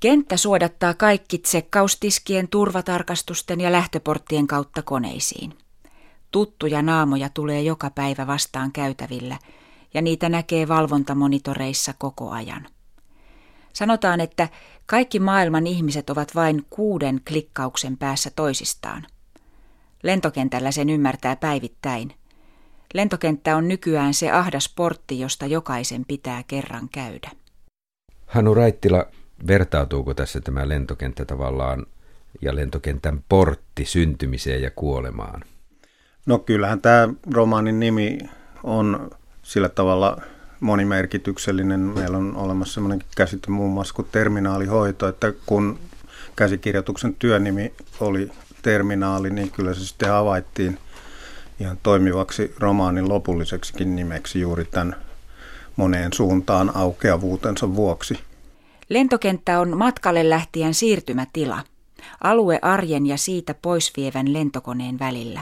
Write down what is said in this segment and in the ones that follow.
Kenttä suodattaa kaikki tsekkaustiskien, turvatarkastusten ja lähtöporttien kautta koneisiin. Tuttuja naamoja tulee joka päivä vastaan käytävillä ja niitä näkee valvontamonitoreissa koko ajan. Sanotaan, että kaikki maailman ihmiset ovat vain kuuden klikkauksen päässä toisistaan. Lentokentällä sen ymmärtää päivittäin. Lentokenttä on nykyään se ahdas portti, josta jokaisen pitää kerran käydä. Hanu Raittila, vertautuuko tässä tämä lentokenttä tavallaan ja lentokentän portti syntymiseen ja kuolemaan? No kyllähän tämä romaanin nimi on sillä tavalla monimerkityksellinen. Meillä on olemassa sellainen käsite muun muassa kuin terminaalihoito, että kun käsikirjoituksen työnimi oli terminaali, niin kyllä se sitten havaittiin ihan toimivaksi romaanin lopulliseksikin nimeksi juuri tämän moneen suuntaan aukeavuutensa vuoksi. Lentokenttä on matkalle lähtien siirtymätila, alue arjen ja siitä poisvievän lentokoneen välillä.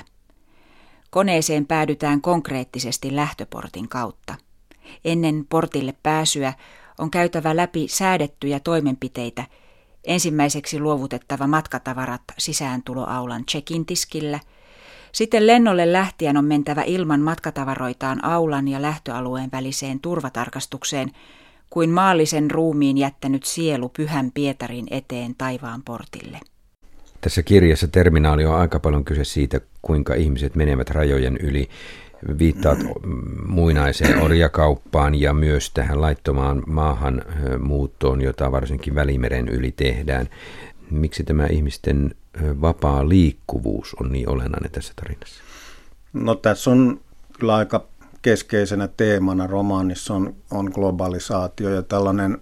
Koneeseen päädytään konkreettisesti lähtöportin kautta. Ennen portille pääsyä on käytävä läpi säädettyjä toimenpiteitä. Ensimmäiseksi luovutettava matkatavarat sisääntuloaulan check-in tiskillä. Sitten lennolle lähtien on mentävä ilman matkatavaroitaan aulan ja lähtöalueen väliseen turvatarkastukseen, kuin maallisen ruumiin jättänyt sielu pyhän Pietarin eteen taivaan portille. Tässä kirjassa terminaali on aika paljon kyse siitä, kuinka ihmiset menevät rajojen yli. Viittaat muinaiseen orjakauppaan ja myös tähän laittomaan maahanmuuttoon, jota varsinkin Välimeren yli tehdään. Miksi tämä ihmisten vapaa liikkuvuus on niin olennainen tässä tarinassa? No tässä on kyllä aika keskeisenä teemana romaanissa on, on globalisaatio ja tällainen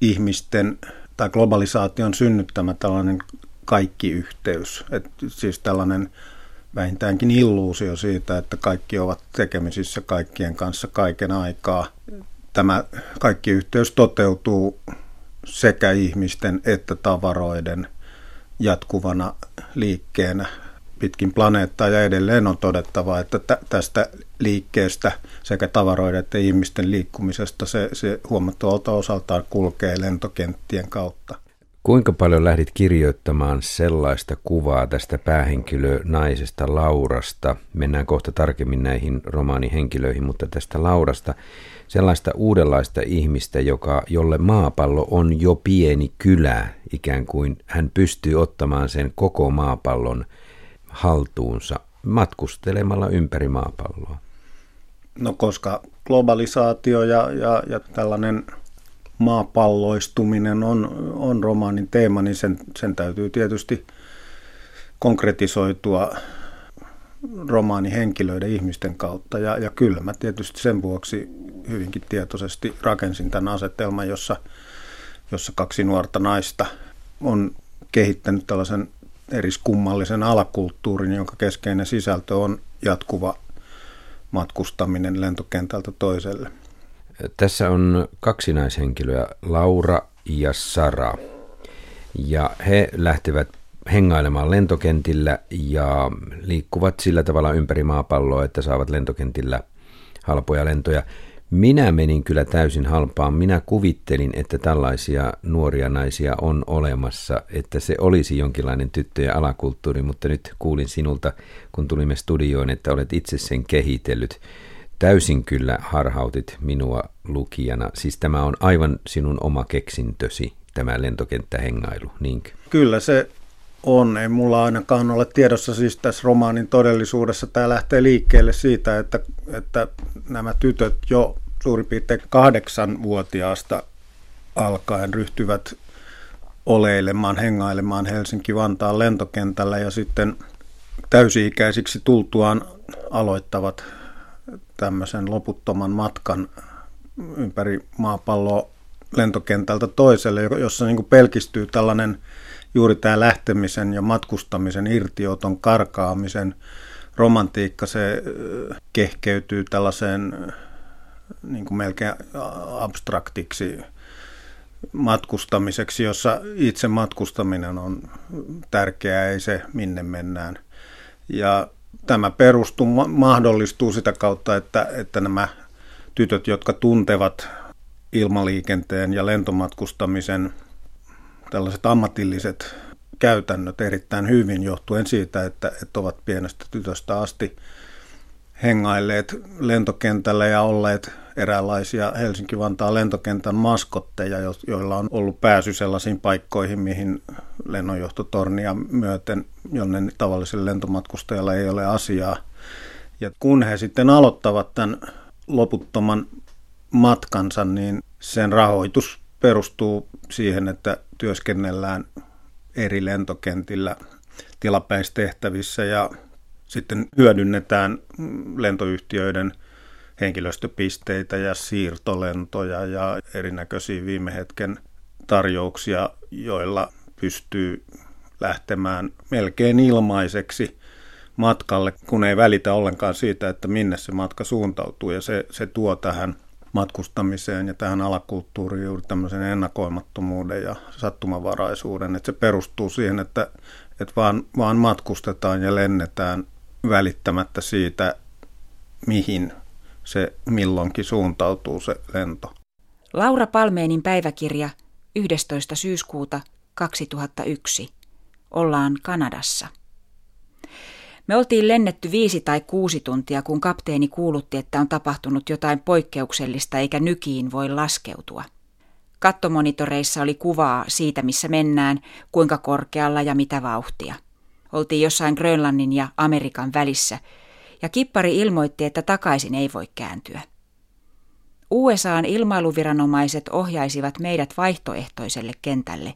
ihmisten tai globalisaation synnyttämä tällainen kaikki yhteys. Et siis tällainen vähintäänkin illuusio siitä, että kaikki ovat tekemisissä kaikkien kanssa kaiken aikaa. Tämä kaikki yhteys toteutuu sekä ihmisten että tavaroiden jatkuvana liikkeenä pitkin planeettaa ja edelleen on todettava, että tästä liikkeestä sekä tavaroiden että ihmisten liikkumisesta se, se huomattavalta osaltaan kulkee lentokenttien kautta. Kuinka paljon lähdit kirjoittamaan sellaista kuvaa tästä päähenkilö naisesta Laurasta? Mennään kohta tarkemmin näihin romaanihenkilöihin, mutta tästä Laurasta sellaista uudenlaista ihmistä, joka, jolle maapallo on jo pieni kylä, ikään kuin hän pystyy ottamaan sen koko maapallon haltuunsa matkustelemalla ympäri maapalloa? No koska globalisaatio ja, ja, ja tällainen maapalloistuminen on, on romaanin teema, niin sen, sen täytyy tietysti konkretisoitua romaanihenkilöiden ihmisten kautta. Ja, ja kyllä mä tietysti sen vuoksi hyvinkin tietoisesti rakensin tämän asetelman, jossa, jossa kaksi nuorta naista on kehittänyt tällaisen eriskummallisen alakulttuurin, jonka keskeinen sisältö on jatkuva matkustaminen lentokentältä toiselle. Tässä on kaksi naishenkilöä, Laura ja Sara. Ja he lähtevät hengailemaan lentokentillä ja liikkuvat sillä tavalla ympäri maapalloa, että saavat lentokentillä halpoja lentoja. Minä menin kyllä täysin halpaan. Minä kuvittelin, että tällaisia nuoria naisia on olemassa, että se olisi jonkinlainen tyttöjen alakulttuuri, mutta nyt kuulin sinulta, kun tulimme studioon, että olet itse sen kehitellyt. Täysin kyllä harhautit minua lukijana. Siis tämä on aivan sinun oma keksintösi, tämä lentokenttähengailu, niinkö? Kyllä se on. Ei mulla ainakaan ole tiedossa siis tässä romaanin todellisuudessa. Tämä lähtee liikkeelle siitä, että, että nämä tytöt jo suurin piirtein kahdeksanvuotiaasta alkaen ryhtyvät oleilemaan, hengailemaan Helsinki-Vantaan lentokentällä ja sitten täysi-ikäisiksi tultuaan aloittavat tämmöisen loputtoman matkan ympäri maapalloa lentokentältä toiselle, jossa niin pelkistyy tällainen juuri tämä lähtemisen ja matkustamisen, irtioton, karkaamisen romantiikka, se kehkeytyy tällaiseen niin kuin melkein abstraktiksi matkustamiseksi, jossa itse matkustaminen on tärkeää, ei se minne mennään. Ja tämä perustuu, mahdollistuu sitä kautta, että, että nämä tytöt, jotka tuntevat ilmaliikenteen ja lentomatkustamisen tällaiset ammatilliset käytännöt erittäin hyvin johtuen siitä, että, että ovat pienestä tytöstä asti hengailleet lentokentällä ja olleet eräänlaisia Helsinki-Vantaan lentokentän maskotteja, joilla on ollut pääsy sellaisiin paikkoihin, mihin lennonjohtotornia myöten, jonne tavalliselle lentomatkustajalla ei ole asiaa. Ja kun he sitten aloittavat tämän loputtoman matkansa, niin sen rahoitus perustuu siihen, että työskennellään eri lentokentillä tilapäistehtävissä ja sitten hyödynnetään lentoyhtiöiden henkilöstöpisteitä ja siirtolentoja ja erinäköisiä viime hetken tarjouksia, joilla pystyy lähtemään melkein ilmaiseksi matkalle, kun ei välitä ollenkaan siitä, että minne se matka suuntautuu. Ja se, se tuo tähän matkustamiseen ja tähän alakulttuuriin juuri tämmöisen ennakoimattomuuden ja sattumavaraisuuden. Että se perustuu siihen, että, että vaan, vaan matkustetaan ja lennetään välittämättä siitä, mihin se milloinkin suuntautuu se lento. Laura Palmeenin päiväkirja 11. syyskuuta 2001. Ollaan Kanadassa. Me oltiin lennetty viisi tai kuusi tuntia, kun kapteeni kuulutti, että on tapahtunut jotain poikkeuksellista eikä nykiin voi laskeutua. Kattomonitoreissa oli kuvaa siitä, missä mennään, kuinka korkealla ja mitä vauhtia. Oltiin jossain Grönlannin ja Amerikan välissä, ja kippari ilmoitti, että takaisin ei voi kääntyä. USAn ilmailuviranomaiset ohjaisivat meidät vaihtoehtoiselle kentälle.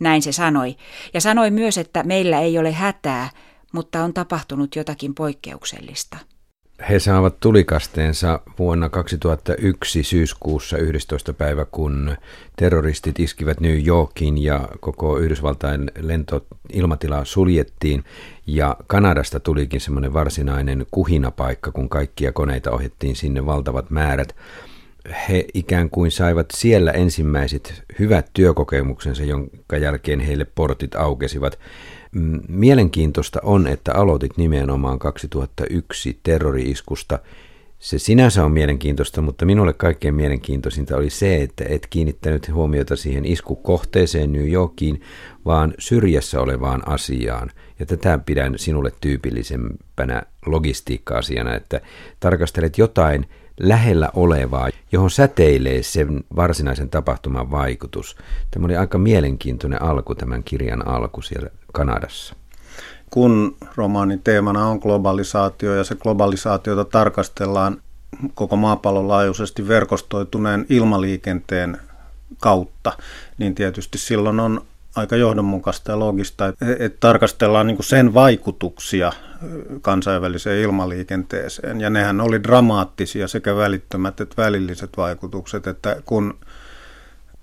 Näin se sanoi, ja sanoi myös, että meillä ei ole hätää, mutta on tapahtunut jotakin poikkeuksellista. He saavat tulikasteensa vuonna 2001 syyskuussa 11. päivä, kun terroristit iskivät New Yorkiin ja koko Yhdysvaltain lentoilmatila suljettiin. Ja Kanadasta tulikin semmoinen varsinainen kuhinapaikka, kun kaikkia koneita ohjattiin sinne valtavat määrät. He ikään kuin saivat siellä ensimmäiset hyvät työkokemuksensa, jonka jälkeen heille portit aukesivat. Mm, mielenkiintoista on, että aloitit nimenomaan 2001 terrori-iskusta. Se sinänsä on mielenkiintoista, mutta minulle kaikkein mielenkiintoisinta oli se, että et kiinnittänyt huomiota siihen iskukohteeseen New Yorkiin, vaan syrjässä olevaan asiaan. Ja tätä pidän sinulle tyypillisempänä logistiikka-asiana, että tarkastelet jotain lähellä olevaa, johon säteilee sen varsinaisen tapahtuman vaikutus. Tämä oli aika mielenkiintoinen alku, tämän kirjan alku siellä Kanadassa. Kun romaanin teemana on globalisaatio ja se globalisaatiota tarkastellaan koko maapallon laajuisesti verkostoituneen ilmaliikenteen kautta, niin tietysti silloin on aika johdonmukaista ja logista, että, että tarkastellaan niin sen vaikutuksia kansainväliseen ilmaliikenteeseen. Ja nehän oli dramaattisia sekä välittömät että välilliset vaikutukset, että kun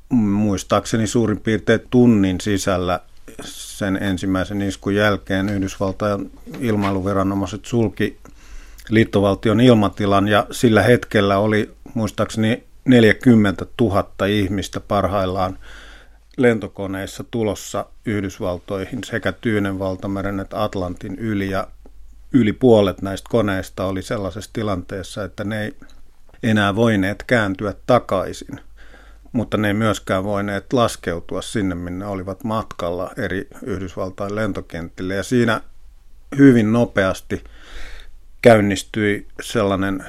muistaakseni suurin piirtein tunnin sisällä sen ensimmäisen iskun jälkeen Yhdysvaltain ilmailuviranomaiset sulki liittovaltion ilmatilan ja sillä hetkellä oli muistaakseni 40 000 ihmistä parhaillaan lentokoneissa tulossa Yhdysvaltoihin sekä Tyynen valtameren että Atlantin yli ja yli puolet näistä koneista oli sellaisessa tilanteessa, että ne ei enää voineet kääntyä takaisin, mutta ne ei myöskään voineet laskeutua sinne, minne olivat matkalla eri Yhdysvaltain lentokentille. Ja siinä hyvin nopeasti käynnistyi sellainen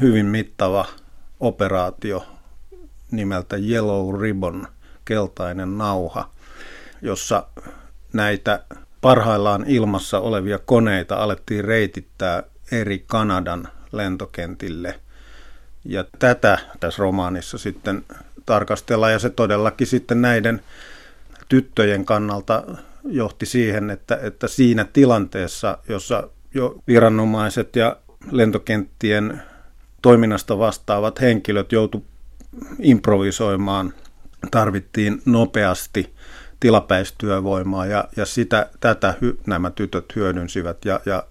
hyvin mittava operaatio nimeltä Yellow Ribbon – keltainen nauha, jossa näitä parhaillaan ilmassa olevia koneita alettiin reitittää eri Kanadan lentokentille. Ja tätä tässä romaanissa sitten tarkastellaan ja se todellakin sitten näiden tyttöjen kannalta johti siihen, että, että siinä tilanteessa, jossa jo viranomaiset ja lentokenttien toiminnasta vastaavat henkilöt joutu improvisoimaan tarvittiin nopeasti tilapäistyövoimaa ja, ja sitä, tätä hy, nämä tytöt hyödynsivät ja, ja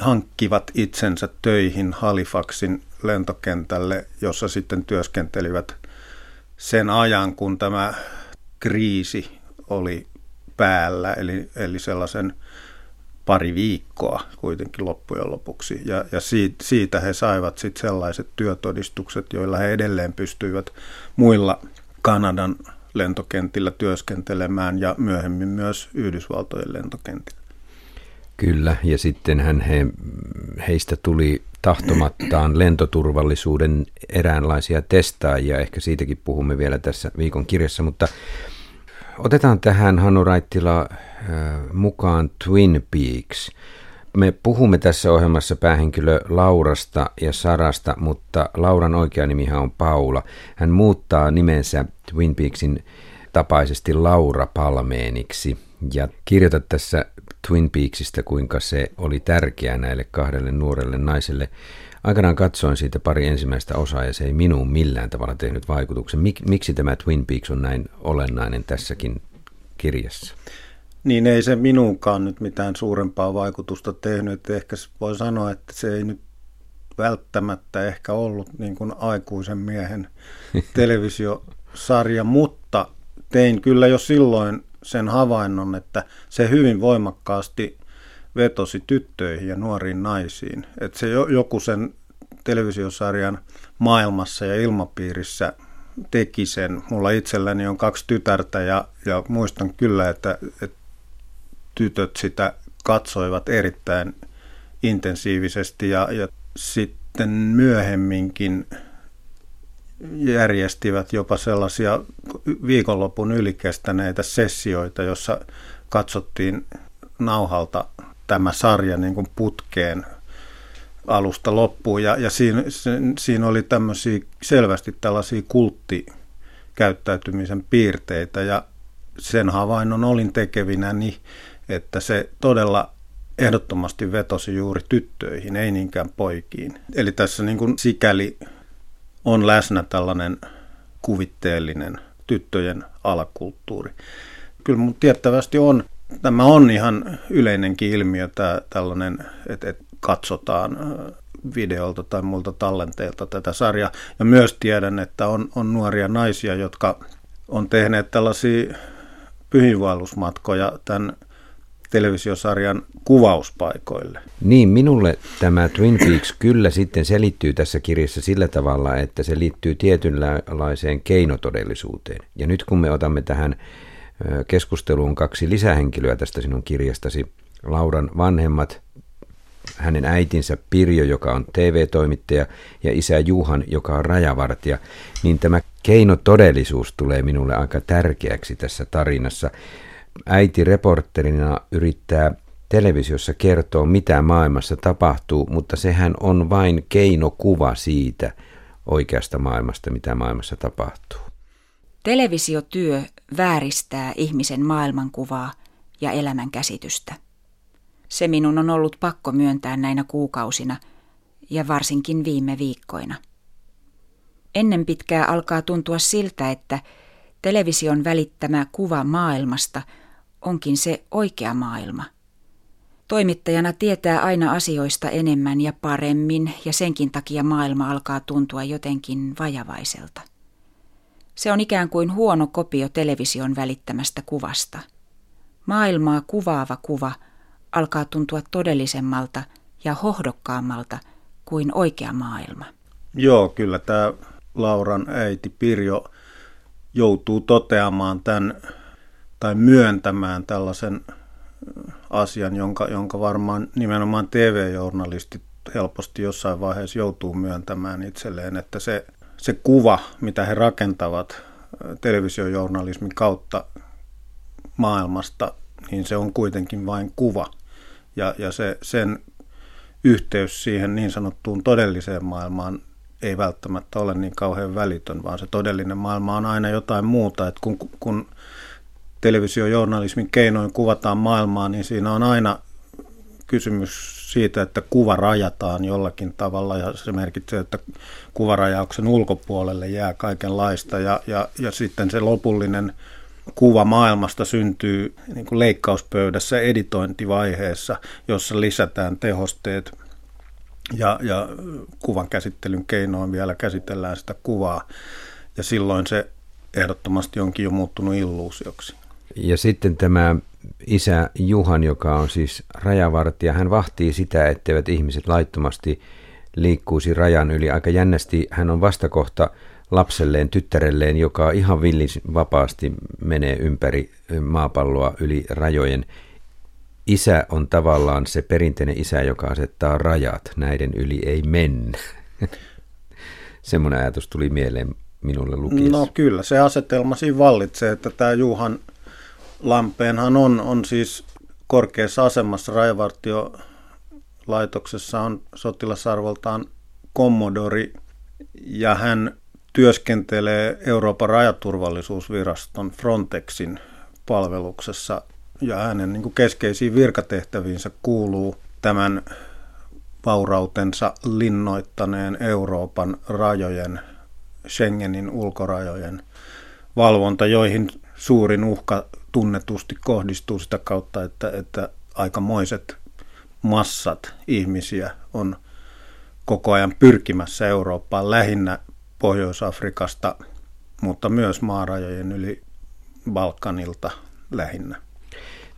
hankkivat itsensä töihin Halifaxin lentokentälle, jossa sitten työskentelivät sen ajan, kun tämä kriisi oli päällä, eli, eli sellaisen pari viikkoa kuitenkin loppujen lopuksi. Ja, ja siitä, he saivat sitten sellaiset työtodistukset, joilla he edelleen pystyivät muilla Kanadan lentokentillä työskentelemään ja myöhemmin myös Yhdysvaltojen lentokentillä. Kyllä, ja sitten hän he, heistä tuli tahtomattaan lentoturvallisuuden eräänlaisia testaajia. Ehkä siitäkin puhumme vielä tässä viikon kirjassa, mutta otetaan tähän Hannu Raittila mukaan Twin Peaks. Me puhumme tässä ohjelmassa päähenkilö Laurasta ja Sarasta, mutta Lauran oikea nimihän on Paula. Hän muuttaa nimensä Twin Peaksin tapaisesti Laura Palmeeniksi ja kirjoita tässä Twin Peaksista, kuinka se oli tärkeää näille kahdelle nuorelle naiselle. Aikanaan katsoin siitä pari ensimmäistä osaa ja se ei minuun millään tavalla tehnyt vaikutuksen. Mik, miksi tämä Twin Peaks on näin olennainen tässäkin kirjassa? Niin ei se minuunkaan nyt mitään suurempaa vaikutusta tehnyt. Ehkä voi sanoa, että se ei nyt välttämättä ehkä ollut niin kuin aikuisen miehen televisiosarja, mutta tein kyllä jo silloin sen havainnon, että se hyvin voimakkaasti vetosi tyttöihin ja nuoriin naisiin. Että se joku sen televisiosarjan maailmassa ja ilmapiirissä teki sen. Mulla itselläni on kaksi tytärtä ja, ja muistan kyllä, että, että tytöt sitä katsoivat erittäin intensiivisesti ja, ja sitten myöhemminkin järjestivät jopa sellaisia viikonlopun ylikästäneitä sessioita, jossa katsottiin nauhalta tämä sarja niin kuin putkeen alusta loppuun. Ja, ja siinä, siinä oli tämmöisiä selvästi tällaisia kulttikäyttäytymisen piirteitä ja sen havainnon olin tekevinä niin, että se todella ehdottomasti vetosi juuri tyttöihin, ei niinkään poikiin. Eli tässä niin kuin sikäli on läsnä tällainen kuvitteellinen tyttöjen alakulttuuri. Kyllä mun tiettävästi on, tämä on ihan yleinenkin ilmiö, tämä tällainen, että, että katsotaan videolta tai muilta tallenteilta tätä sarjaa. Ja myös tiedän, että on, on nuoria naisia, jotka on tehneet tällaisia pyhinvaellusmatkoja tämän televisiosarjan kuvauspaikoille. Niin, minulle tämä Twin Peaks kyllä sitten selittyy tässä kirjassa sillä tavalla, että se liittyy tietynlaiseen keinotodellisuuteen. Ja nyt kun me otamme tähän keskusteluun kaksi lisähenkilöä tästä sinun kirjastasi, Lauran vanhemmat, hänen äitinsä Pirjo, joka on TV-toimittaja, ja isä Juhan, joka on rajavartija, niin tämä keinotodellisuus tulee minulle aika tärkeäksi tässä tarinassa äiti reporterina yrittää televisiossa kertoa, mitä maailmassa tapahtuu, mutta sehän on vain keinokuva siitä oikeasta maailmasta, mitä maailmassa tapahtuu. Televisiotyö vääristää ihmisen maailmankuvaa ja elämän käsitystä. Se minun on ollut pakko myöntää näinä kuukausina ja varsinkin viime viikkoina. Ennen pitkää alkaa tuntua siltä, että television välittämä kuva maailmasta – onkin se oikea maailma. Toimittajana tietää aina asioista enemmän ja paremmin, ja senkin takia maailma alkaa tuntua jotenkin vajavaiselta. Se on ikään kuin huono kopio television välittämästä kuvasta. Maailmaa kuvaava kuva alkaa tuntua todellisemmalta ja hohdokkaammalta kuin oikea maailma. Joo, kyllä tämä Lauran äiti Pirjo joutuu toteamaan tämän tai myöntämään tällaisen asian, jonka, jonka varmaan nimenomaan TV-journalistit helposti jossain vaiheessa joutuu myöntämään itselleen, että se, se kuva, mitä he rakentavat televisiojournalismin kautta maailmasta, niin se on kuitenkin vain kuva. Ja, ja se, sen yhteys siihen niin sanottuun todelliseen maailmaan ei välttämättä ole niin kauhean välitön, vaan se todellinen maailma on aina jotain muuta. Että kun, kun televisiojournalismin keinoin kuvataan maailmaa, niin siinä on aina kysymys siitä, että kuva rajataan jollakin tavalla ja se merkitsee, että kuvarajauksen ulkopuolelle jää kaikenlaista ja, ja, ja sitten se lopullinen kuva maailmasta syntyy niin kuin leikkauspöydässä editointivaiheessa, jossa lisätään tehosteet ja, ja kuvan käsittelyn keinoin vielä käsitellään sitä kuvaa ja silloin se ehdottomasti onkin jo muuttunut illuusioksi. Ja sitten tämä isä Juhan, joka on siis rajavartija, hän vahtii sitä, etteivät ihmiset laittomasti liikkuisi rajan yli. Aika jännästi hän on vastakohta lapselleen, tyttärelleen, joka ihan villis vapaasti menee ympäri maapalloa yli rajojen. Isä on tavallaan se perinteinen isä, joka asettaa rajat. Näiden yli ei mennä. Semmoinen ajatus tuli mieleen minulle lukiessa. No kyllä, se asetelma siinä vallitsee, että tämä Juhan Lampeenhan on, on siis korkeassa asemassa. Rajavartiolaitoksessa on sotilasarvoltaan kommodori ja hän työskentelee Euroopan rajaturvallisuusviraston Frontexin palveluksessa. Ja hänen niin keskeisiin virkatehtäviinsä kuuluu tämän vaurautensa linnoittaneen Euroopan rajojen, Schengenin ulkorajojen valvonta, joihin suurin uhka tunnetusti kohdistuu sitä kautta, että, että aikamoiset massat ihmisiä on koko ajan pyrkimässä Eurooppaan lähinnä Pohjois-Afrikasta, mutta myös maarajojen yli Balkanilta lähinnä.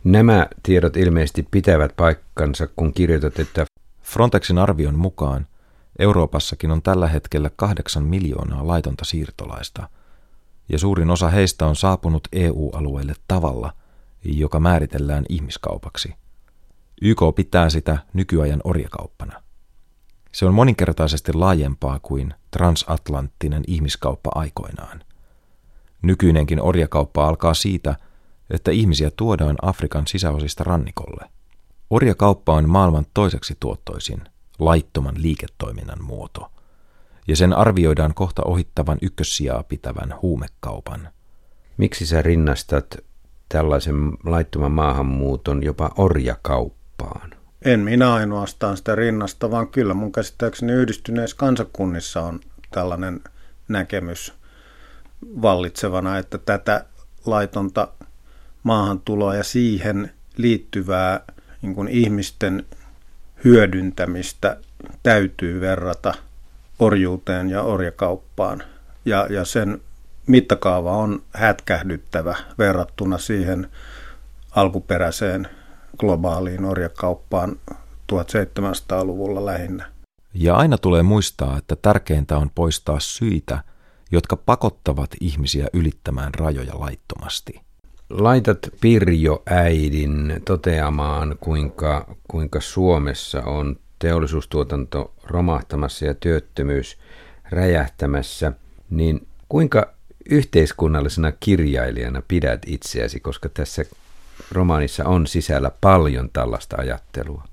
Nämä tiedot ilmeisesti pitävät paikkansa, kun kirjoitat, että Frontexin arvion mukaan Euroopassakin on tällä hetkellä kahdeksan miljoonaa laitonta siirtolaista, ja suurin osa heistä on saapunut EU-alueelle tavalla, joka määritellään ihmiskaupaksi. YK pitää sitä nykyajan orjakauppana. Se on moninkertaisesti laajempaa kuin transatlanttinen ihmiskauppa aikoinaan. Nykyinenkin orjakauppa alkaa siitä, että ihmisiä tuodaan Afrikan sisäosista rannikolle. Orjakauppa on maailman toiseksi tuottoisin, laittoman liiketoiminnan muoto, ja sen arvioidaan kohta ohittavan ykkössijaa pitävän huumekaupan. Miksi sä rinnastat tällaisen laittoman maahanmuuton jopa orjakauppaan? En minä ainoastaan sitä rinnasta, vaan kyllä mun käsittääkseni yhdistyneissä kansakunnissa on tällainen näkemys vallitsevana, että tätä laitonta maahantuloa ja siihen liittyvää niin kuin ihmisten hyödyntämistä täytyy verrata orjuuteen ja orjakauppaan. Ja, ja sen mittakaava on hätkähdyttävä verrattuna siihen alkuperäiseen globaaliin orjakauppaan 1700-luvulla lähinnä. Ja aina tulee muistaa, että tärkeintä on poistaa syitä, jotka pakottavat ihmisiä ylittämään rajoja laittomasti. Laitat Pirjo äidin toteamaan, kuinka, kuinka Suomessa on teollisuustuotanto romahtamassa ja työttömyys räjähtämässä, niin kuinka yhteiskunnallisena kirjailijana pidät itseäsi, koska tässä romaanissa on sisällä paljon tällaista ajattelua?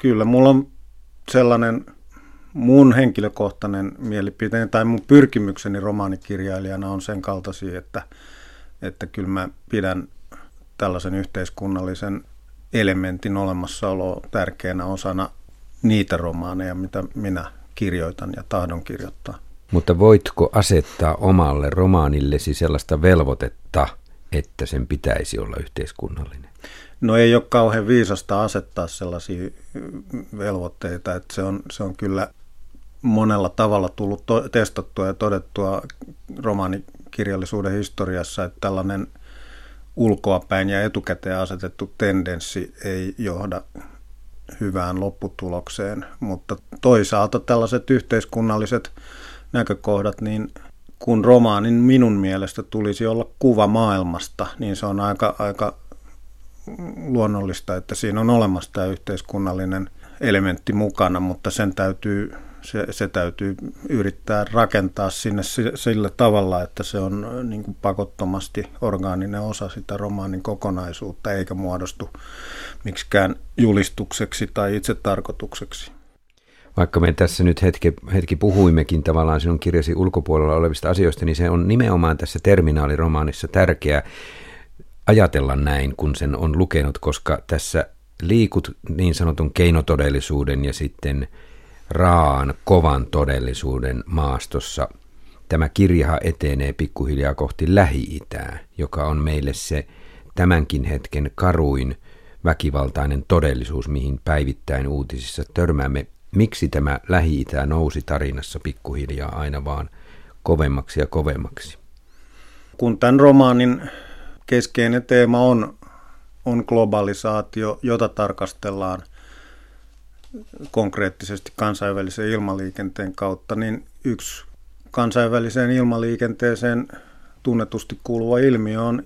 Kyllä, mulla on sellainen mun henkilökohtainen mielipiteeni tai mun pyrkimykseni romaanikirjailijana on sen kaltaisia, että, että kyllä mä pidän tällaisen yhteiskunnallisen elementin olemassaolo tärkeänä osana niitä romaaneja, mitä minä kirjoitan ja tahdon kirjoittaa. Mutta voitko asettaa omalle romaanillesi sellaista velvoitetta, että sen pitäisi olla yhteiskunnallinen? No ei ole kauhean viisasta asettaa sellaisia velvoitteita, että se on, se on kyllä monella tavalla tullut to- testattua ja todettua romaanikirjallisuuden historiassa, että tällainen ulkoapäin ja etukäteen asetettu tendenssi ei johda hyvään lopputulokseen, mutta toisaalta tällaiset yhteiskunnalliset näkökohdat, niin kun romaanin minun mielestä tulisi olla kuva maailmasta, niin se on aika, aika luonnollista, että siinä on olemassa tämä yhteiskunnallinen elementti mukana, mutta sen täytyy, se, se täytyy yrittää rakentaa sinne sillä tavalla, että se on niin kuin pakottomasti orgaaninen osa sitä romaanin kokonaisuutta, eikä muodostu miksikään julistukseksi tai itsetarkoitukseksi. Vaikka me tässä nyt hetki, hetki puhuimmekin tavallaan sinun kirjasi ulkopuolella olevista asioista, niin se on nimenomaan tässä terminaaliromaanissa tärkeää ajatella näin, kun sen on lukenut, koska tässä liikut niin sanotun keinotodellisuuden ja sitten raan, kovan todellisuuden maastossa. Tämä kirjaha etenee pikkuhiljaa kohti Lähi-Itää, joka on meille se tämänkin hetken karuin väkivaltainen todellisuus, mihin päivittäin uutisissa törmäämme. Miksi tämä Lähi-Itä nousi tarinassa pikkuhiljaa aina vaan kovemmaksi ja kovemmaksi? Kun tämän romaanin keskeinen teema on, on globalisaatio, jota tarkastellaan konkreettisesti kansainvälisen ilmaliikenteen kautta, niin yksi kansainväliseen ilmaliikenteeseen tunnetusti kuuluva ilmiö on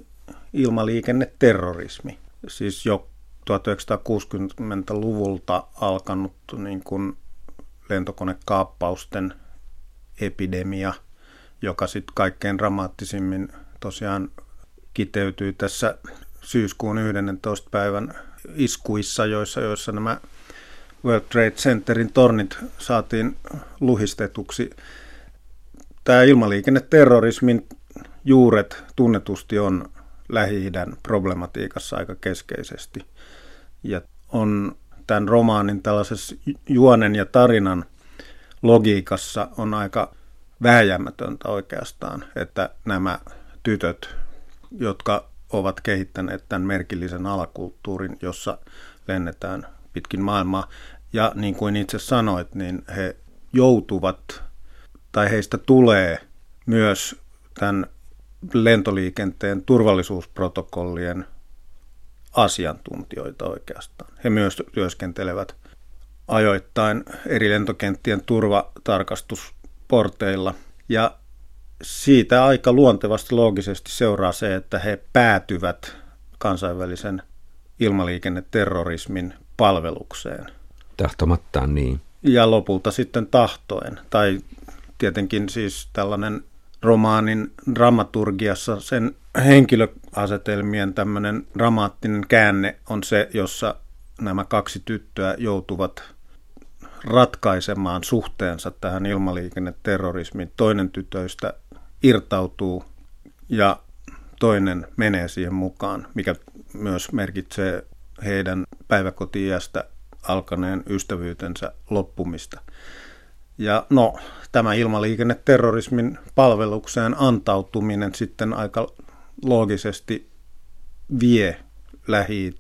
ilmaliikenneterrorismi. Siis jo 1960-luvulta alkanut niin kuin lentokonekaappausten epidemia, joka sitten kaikkein dramaattisimmin tosiaan kiteytyi tässä syyskuun 11. päivän iskuissa, joissa, joissa nämä World Trade Centerin tornit saatiin luhistetuksi. Tämä ilmaliikenneterrorismin juuret tunnetusti on Lähi-idän problematiikassa aika keskeisesti. Ja on tämän romaanin tällaisessa juonen ja tarinan logiikassa on aika vääjäämätöntä oikeastaan, että nämä tytöt, jotka ovat kehittäneet tämän merkillisen alakulttuurin, jossa lennetään pitkin maailmaa. Ja niin kuin itse sanoit, niin he joutuvat tai heistä tulee myös tämän lentoliikenteen turvallisuusprotokollien asiantuntijoita oikeastaan. He myös työskentelevät ajoittain eri lentokenttien turvatarkastusporteilla ja siitä aika luontevasti loogisesti seuraa se, että he päätyvät kansainvälisen ilmaliikenneterrorismin palvelukseen. Tahtomattaan niin. Ja lopulta sitten tahtoen. Tai tietenkin siis tällainen romaanin dramaturgiassa sen henkilöasetelmien tämmöinen dramaattinen käänne on se, jossa nämä kaksi tyttöä joutuvat ratkaisemaan suhteensa tähän ilmaliikenneterrorismiin. Toinen tytöistä irtautuu ja toinen menee siihen mukaan, mikä myös merkitsee heidän päiväkotiiästä alkaneen ystävyytensä loppumista. Ja no, tämä ilmaliikenneterrorismin palvelukseen antautuminen sitten aika loogisesti vie lähi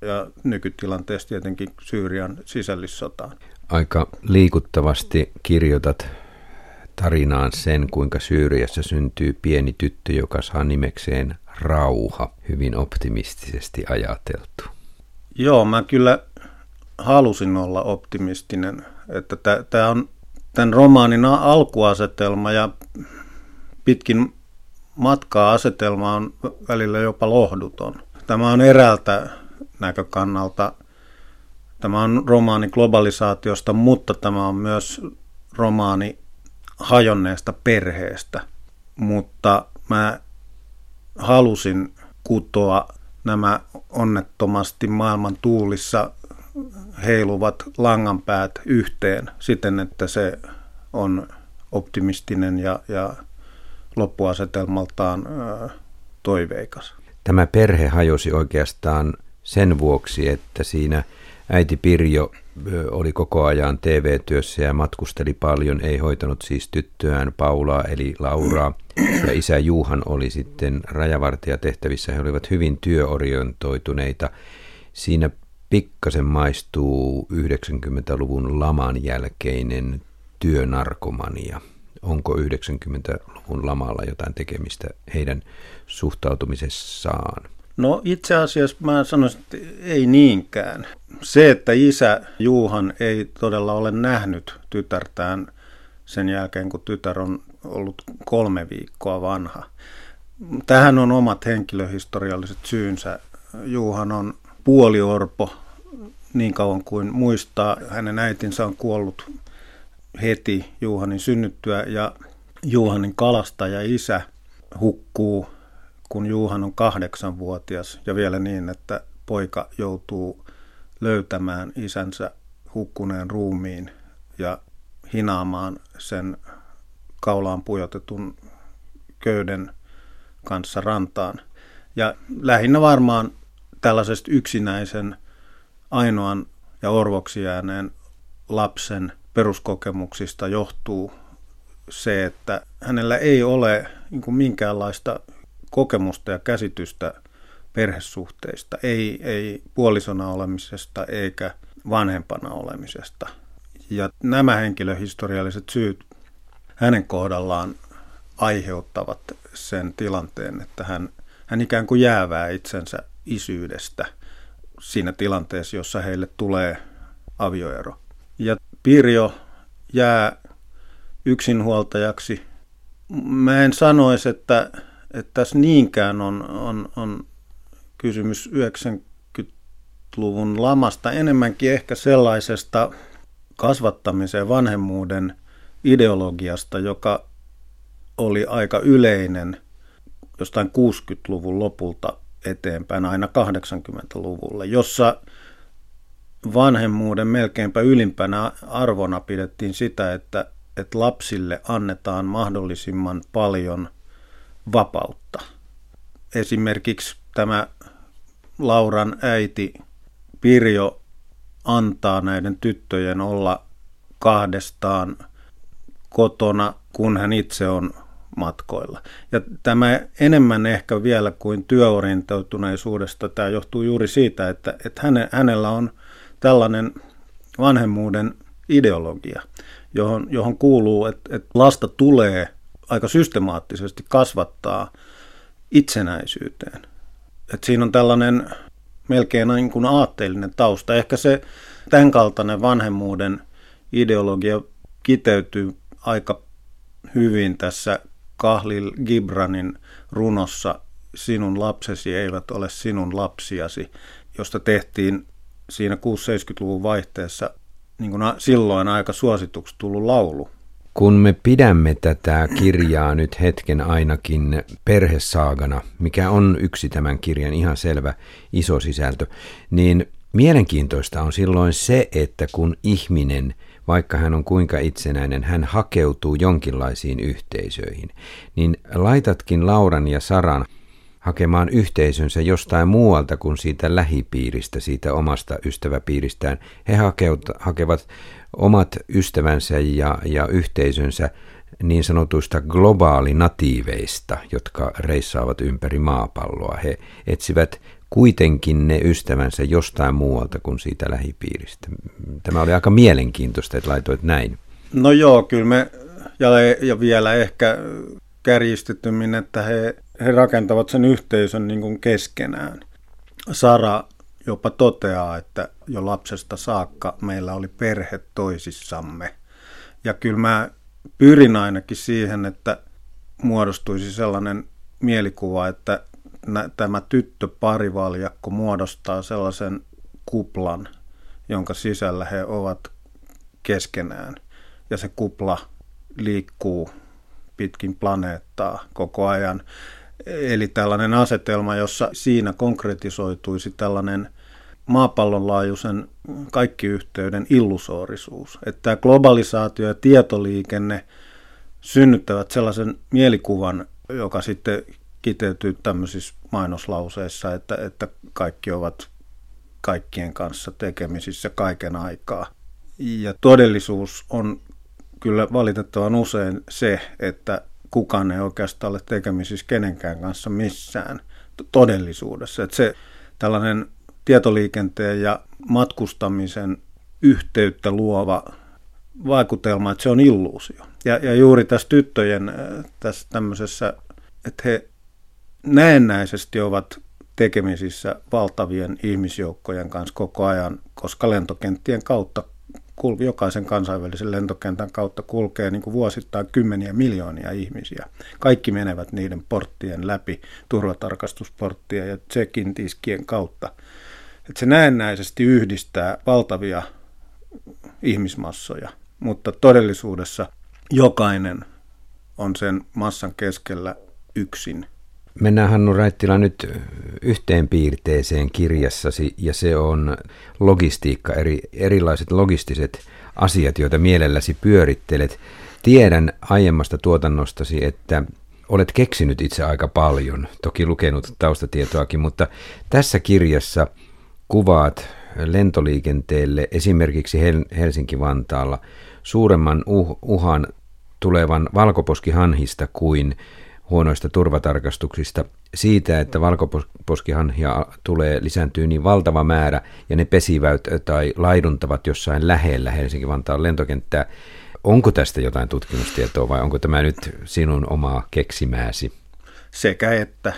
ja nykytilanteessa tietenkin Syyrian sisällissotaan. Aika liikuttavasti kirjoitat tarinaan sen, kuinka Syyriassa syntyy pieni tyttö, joka saa nimekseen rauha, hyvin optimistisesti ajateltu. Joo, mä kyllä halusin olla optimistinen, että tämä on tämän romaanin alkuasetelma ja pitkin matkaa asetelma on välillä jopa lohduton. Tämä on eräältä näkökannalta, tämä on romaani globalisaatiosta, mutta tämä on myös romaani hajonneesta perheestä. Mutta mä halusin kutoa nämä onnettomasti maailman tuulissa heiluvat langanpäät yhteen siten, että se on optimistinen ja, ja loppuasetelmaltaan toiveikas. Tämä perhe hajosi oikeastaan sen vuoksi, että siinä äiti Pirjo oli koko ajan TV-työssä ja matkusteli paljon, ei hoitanut siis tyttöään Paulaa eli Lauraa. Ja isä Juuhan oli sitten rajavartijatehtävissä, he olivat hyvin työorientoituneita. Siinä pikkasen maistuu 90-luvun laman jälkeinen työnarkomania. Onko 90-luvun lamalla jotain tekemistä heidän suhtautumisessaan? No itse asiassa mä sanoisin, että ei niinkään. Se, että isä Juuhan ei todella ole nähnyt tytärtään sen jälkeen, kun tytär on ollut kolme viikkoa vanha. Tähän on omat henkilöhistorialliset syynsä. Juuhan on puoliorpo niin kauan kuin muistaa. Hänen äitinsä on kuollut heti Juhanin synnyttyä ja Juhanin kalastaja isä hukkuu, kun Juhan on kahdeksanvuotias ja vielä niin, että poika joutuu löytämään isänsä hukkuneen ruumiin ja hinaamaan sen kaulaan pujotetun köyden kanssa rantaan. Ja lähinnä varmaan tällaisesta yksinäisen ainoan ja orvoksi jääneen lapsen peruskokemuksista johtuu se, että hänellä ei ole niin minkäänlaista kokemusta ja käsitystä perhesuhteista, ei, ei puolisona olemisesta eikä vanhempana olemisesta. Ja nämä henkilöhistorialliset syyt hänen kohdallaan aiheuttavat sen tilanteen, että hän, hän ikään kuin jäävää itsensä isyydestä siinä tilanteessa, jossa heille tulee avioero. Ja Pirjo jää yksinhuoltajaksi mä en sanoisi, että, että tässä niinkään on, on, on kysymys 90-luvun lamasta, enemmänkin ehkä sellaisesta kasvattamisen vanhemmuuden ideologiasta, joka oli aika yleinen jostain 60-luvun lopulta eteenpäin aina 80-luvulle, jossa vanhemmuuden melkeinpä ylimpänä arvona pidettiin sitä, että, että lapsille annetaan mahdollisimman paljon vapautta. Esimerkiksi tämä Lauran äiti Pirjo antaa näiden tyttöjen olla kahdestaan kotona, kun hän itse on matkoilla. Ja tämä enemmän ehkä vielä kuin työorientoituneisuudesta, tämä johtuu juuri siitä, että, että häne, hänellä on tällainen vanhemmuuden ideologia, johon, johon kuuluu, että, että lasta tulee aika systemaattisesti kasvattaa itsenäisyyteen. Että siinä on tällainen melkein niin kuin aatteellinen tausta. Ehkä se tämänkaltainen vanhemmuuden ideologia kiteytyy aika hyvin tässä Kahlil Gibranin runossa Sinun lapsesi eivät ole sinun lapsiasi, josta tehtiin siinä 6-70-luvun vaihteessa niin kuin silloin aika suosituksi tullut laulu. Kun me pidämme tätä kirjaa nyt hetken ainakin perhesaagana, mikä on yksi tämän kirjan ihan selvä iso sisältö, niin mielenkiintoista on silloin se, että kun ihminen, vaikka hän on kuinka itsenäinen, hän hakeutuu jonkinlaisiin yhteisöihin, niin laitatkin Lauran ja Saran hakemaan yhteisönsä jostain muualta kuin siitä lähipiiristä, siitä omasta ystäväpiiristään. He hakeut, hakevat omat ystävänsä ja, ja yhteisönsä niin sanotuista globaalinatiiveista, jotka reissaavat ympäri maapalloa. He etsivät kuitenkin ne ystävänsä jostain muualta kuin siitä lähipiiristä. Tämä oli aika mielenkiintoista, että laitoit näin. No joo, kyllä me, ja, ja vielä ehkä kärjistetymmin, että he, he rakentavat sen yhteisön niin kuin keskenään. Sara jopa toteaa, että jo lapsesta saakka meillä oli perhe toisissamme. Ja kyllä mä pyrin ainakin siihen, että muodostuisi sellainen mielikuva, että tämä tyttö-parivaljakko muodostaa sellaisen kuplan, jonka sisällä he ovat keskenään. Ja se kupla liikkuu pitkin planeettaa koko ajan. Eli tällainen asetelma, jossa siinä konkretisoituisi tällainen maapallon laajuisen kaikkiyhteyden illusoorisuus. Että tämä globalisaatio ja tietoliikenne synnyttävät sellaisen mielikuvan, joka sitten kiteytyy tämmöisissä mainoslauseissa, että, että kaikki ovat kaikkien kanssa tekemisissä kaiken aikaa. Ja todellisuus on kyllä valitettavan usein se, että kukaan ei oikeastaan ole tekemisissä kenenkään kanssa missään todellisuudessa. Että se tällainen tietoliikenteen ja matkustamisen yhteyttä luova vaikutelma, että se on illuusio. Ja, ja juuri tässä tyttöjen äh, tässä tämmöisessä, että he näennäisesti ovat tekemisissä valtavien ihmisjoukkojen kanssa koko ajan, koska lentokenttien kautta kulki, jokaisen kansainvälisen lentokentän kautta kulkee niin kuin vuosittain kymmeniä miljoonia ihmisiä. Kaikki menevät niiden porttien läpi, turvatarkastusporttien ja check-in tiskien kautta. Et se näennäisesti yhdistää valtavia ihmismassoja, mutta todellisuudessa jokainen on sen massan keskellä yksin. Mennään Hannu Raittila nyt yhteen piirteeseen kirjassasi ja se on logistiikka, eri, erilaiset logistiset asiat, joita mielelläsi pyörittelet. Tiedän aiemmasta tuotannostasi, että olet keksinyt itse aika paljon, toki lukenut taustatietoakin, mutta tässä kirjassa kuvaat lentoliikenteelle esimerkiksi Helsinki-Vantaalla suuremman uh, uhan tulevan valkoposkihanhista kuin huonoista turvatarkastuksista, siitä, että valkoposkihanhia tulee lisääntyy niin valtava määrä ja ne pesivät tai laiduntavat jossain lähellä Helsinki-Vantaan lentokenttää. Onko tästä jotain tutkimustietoa vai onko tämä nyt sinun omaa keksimääsi? Sekä että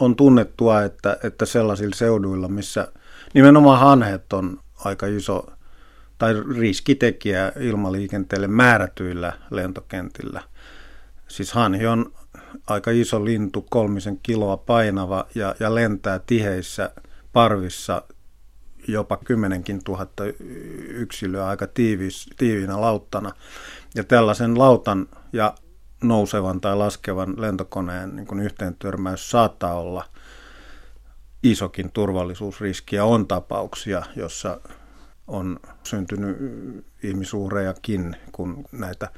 on tunnettua, että, että sellaisilla seuduilla, missä nimenomaan hanhet on aika iso tai riskitekijä ilmaliikenteelle määrätyillä lentokentillä – Siis hanhi on aika iso lintu, kolmisen kiloa painava ja, ja lentää tiheissä parvissa jopa kymmenenkin tuhatta yksilöä aika tiivis, tiiviinä lauttana. Ja tällaisen lautan ja nousevan tai laskevan lentokoneen niin kuin törmäys saattaa olla isokin turvallisuusriski ja on tapauksia, jossa on syntynyt ihmisuurejakin, kun näitä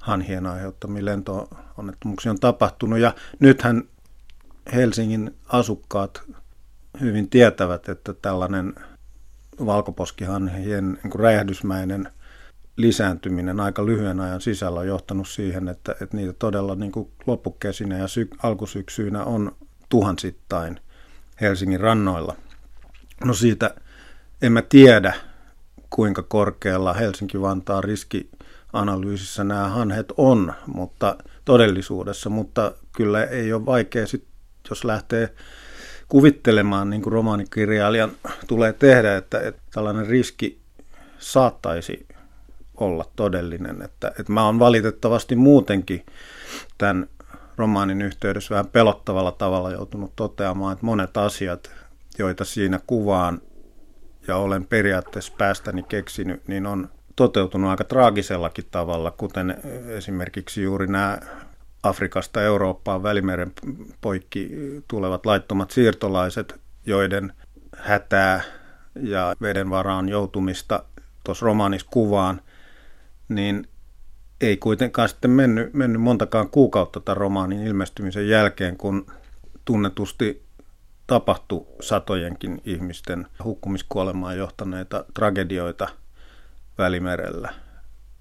hanhien aiheuttamia lentoonnettomuuksia on tapahtunut. Ja nythän Helsingin asukkaat hyvin tietävät, että tällainen valkoposkihanhien niin räjähdysmäinen lisääntyminen aika lyhyen ajan sisällä on johtanut siihen, että, että niitä todella niin kuin loppukesinä ja sy- alkusyksyinä on tuhansittain Helsingin rannoilla. No siitä en mä tiedä, kuinka korkealla Helsinki-Vantaan riskianalyysissä nämä hanhet on, mutta todellisuudessa, mutta kyllä ei ole vaikea sit, jos lähtee kuvittelemaan, niin kuin romaanikirjailijan tulee tehdä, että, että tällainen riski saattaisi olla todellinen. Että, että mä oon valitettavasti muutenkin tämän romaanin yhteydessä vähän pelottavalla tavalla joutunut toteamaan, että monet asiat, joita siinä kuvaan ja olen periaatteessa päästäni keksinyt, niin on toteutunut aika traagisellakin tavalla, kuten esimerkiksi juuri nämä Afrikasta Eurooppaan välimeren poikki tulevat laittomat siirtolaiset, joiden hätää ja veden varaan joutumista tuossa romaanissa kuvaan, niin ei kuitenkaan sitten mennyt, mennyt montakaan kuukautta tämän romaanin ilmestymisen jälkeen, kun tunnetusti tapahtui satojenkin ihmisten hukkumiskuolemaan johtaneita tragedioita Välimerellä.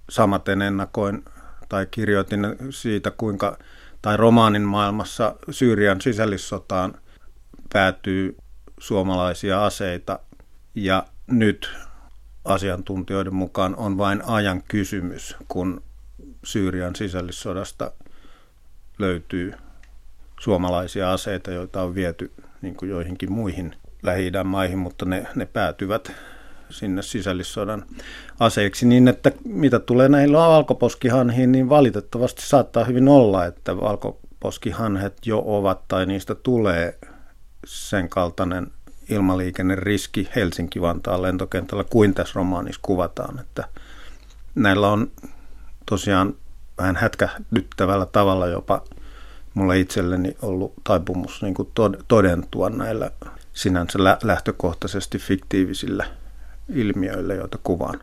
Samaten ennakoin tai kirjoitin siitä, kuinka tai romaanin maailmassa Syyrian sisällissotaan päätyy suomalaisia aseita ja nyt asiantuntijoiden mukaan on vain ajan kysymys, kun Syyrian sisällissodasta löytyy suomalaisia aseita, joita on viety niin kuin joihinkin muihin lähi maihin, mutta ne, ne päätyvät sinne sisällissodan aseiksi, niin että mitä tulee näihin valkoposkihanhiin, niin valitettavasti saattaa hyvin olla, että valkoposkihanhet jo ovat tai niistä tulee sen kaltainen ilmaliikenneriski Helsinki-Vantaan lentokentällä kuin tässä romaanissa kuvataan, että näillä on tosiaan vähän hätkähdyttävällä tavalla jopa mulle itselleni ollut taipumus niin kuin todentua näillä sinänsä lähtökohtaisesti fiktiivisillä ilmiöillä, joita kuvaan.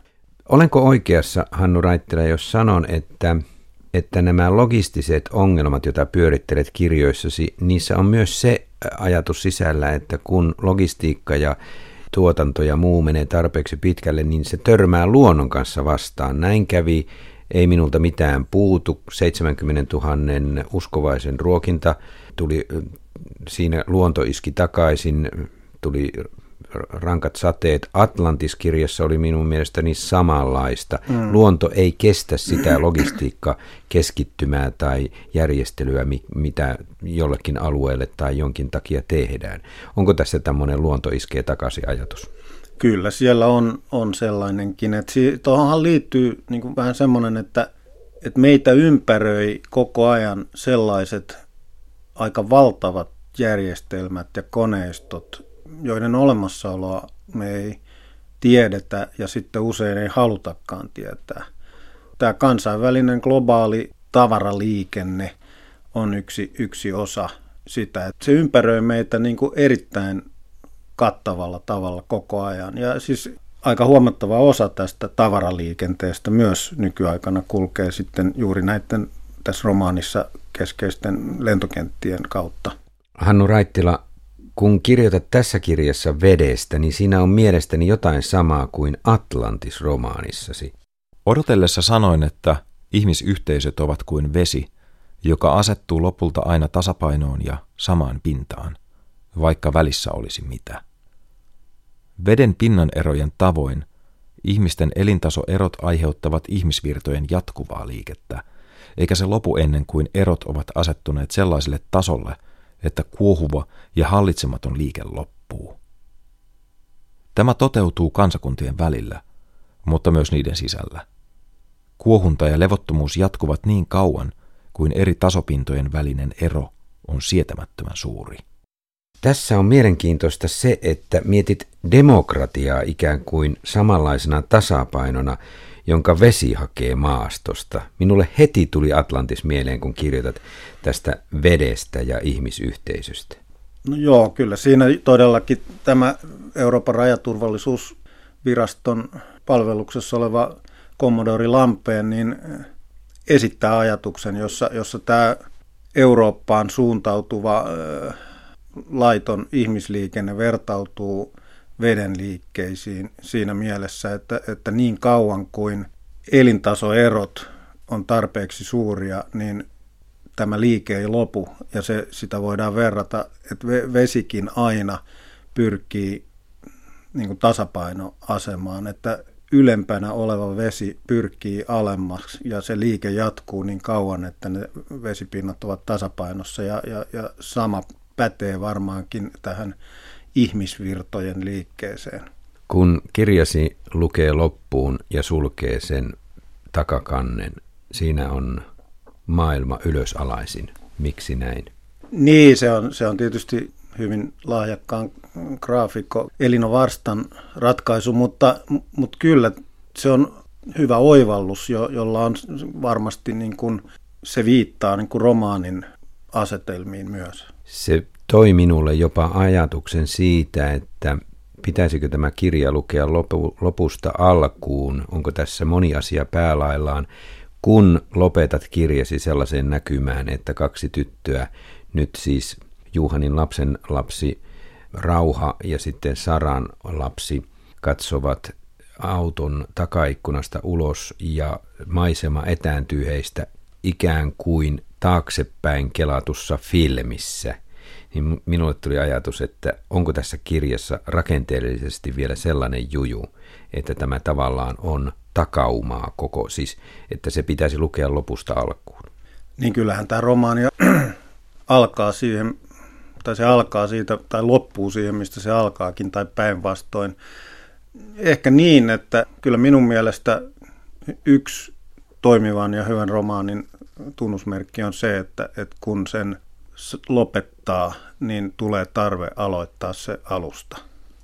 Olenko oikeassa, Hannu Raittila, jos sanon, että, että nämä logistiset ongelmat, joita pyörittelet kirjoissasi, niissä on myös se ajatus sisällä, että kun logistiikka ja tuotanto ja muu menee tarpeeksi pitkälle, niin se törmää luonnon kanssa vastaan. Näin kävi ei minulta mitään puutu, 70 000 uskovaisen ruokinta, tuli, siinä luonto iski takaisin, tuli rankat sateet. Atlantis-kirjassa oli minun mielestäni samanlaista. Mm. Luonto ei kestä sitä logistiikka keskittymää tai järjestelyä, mitä jollekin alueelle tai jonkin takia tehdään. Onko tässä tämmöinen luonto iskee takaisin ajatus? Kyllä, siellä on, on sellainenkin. Että tuohonhan liittyy niin kuin vähän semmoinen, että, että meitä ympäröi koko ajan sellaiset aika valtavat järjestelmät ja koneistot, joiden olemassaoloa me ei tiedetä ja sitten usein ei halutakaan tietää. Tämä kansainvälinen globaali tavaraliikenne on yksi, yksi osa sitä, että se ympäröi meitä niin kuin erittäin kattavalla tavalla koko ajan. Ja siis aika huomattava osa tästä tavaraliikenteestä myös nykyaikana kulkee sitten juuri näiden tässä romaanissa keskeisten lentokenttien kautta. Hannu Raittila, kun kirjoitat tässä kirjassa vedestä, niin siinä on mielestäni jotain samaa kuin Atlantis-romaanissasi. Odotellessa sanoin, että ihmisyhteisöt ovat kuin vesi, joka asettuu lopulta aina tasapainoon ja samaan pintaan vaikka välissä olisi mitä. Veden pinnan erojen tavoin ihmisten elintasoerot aiheuttavat ihmisvirtojen jatkuvaa liikettä, eikä se lopu ennen kuin erot ovat asettuneet sellaiselle tasolle, että kuohuva ja hallitsematon liike loppuu. Tämä toteutuu kansakuntien välillä, mutta myös niiden sisällä. Kuohunta ja levottomuus jatkuvat niin kauan, kuin eri tasopintojen välinen ero on sietämättömän suuri. Tässä on mielenkiintoista se, että mietit demokratiaa ikään kuin samanlaisena tasapainona, jonka vesi hakee maastosta. Minulle heti tuli Atlantis mieleen, kun kirjoitat tästä vedestä ja ihmisyhteisöstä. No joo, kyllä siinä todellakin tämä Euroopan rajaturvallisuusviraston palveluksessa oleva Commodori Lampeen niin esittää ajatuksen, jossa, jossa tämä Eurooppaan suuntautuva laiton ihmisliikenne vertautuu veden liikkeisiin siinä mielessä, että, että niin kauan kuin elintasoerot on tarpeeksi suuria, niin tämä liike ei lopu ja se, sitä voidaan verrata, että vesikin aina pyrkii niin kuin tasapainoasemaan, että ylempänä oleva vesi pyrkii alemmaksi ja se liike jatkuu niin kauan, että ne vesipinnat ovat tasapainossa ja, ja, ja sama pätee varmaankin tähän ihmisvirtojen liikkeeseen. Kun kirjasi lukee loppuun ja sulkee sen takakannen, siinä on maailma ylösalaisin. Miksi näin? Niin, se on, se on tietysti hyvin lahjakkaan graafikko Elino Varstan ratkaisu, mutta, mutta kyllä se on hyvä oivallus, jo, jolla on varmasti niin kuin, se viittaa niin kuin romaanin asetelmiin myös. Se toi minulle jopa ajatuksen siitä, että pitäisikö tämä kirja lukea lopu, lopusta alkuun, onko tässä moni asia päälaillaan, kun lopetat kirjasi sellaiseen näkymään, että kaksi tyttöä, nyt siis Juhanin lapsen lapsi Rauha ja sitten Saran lapsi, katsovat auton takaikkunasta ulos ja maisema etääntyy heistä ikään kuin taaksepäin kelatussa filmissä niin minulle tuli ajatus, että onko tässä kirjassa rakenteellisesti vielä sellainen juju, että tämä tavallaan on takaumaa koko, siis että se pitäisi lukea lopusta alkuun. Niin kyllähän tämä romaani alkaa siihen, tai se alkaa siitä, tai loppuu siihen, mistä se alkaakin, tai päinvastoin. Ehkä niin, että kyllä minun mielestä yksi toimivan ja hyvän romaanin tunnusmerkki on se, että, että kun sen lopettaa, niin tulee tarve aloittaa se alusta.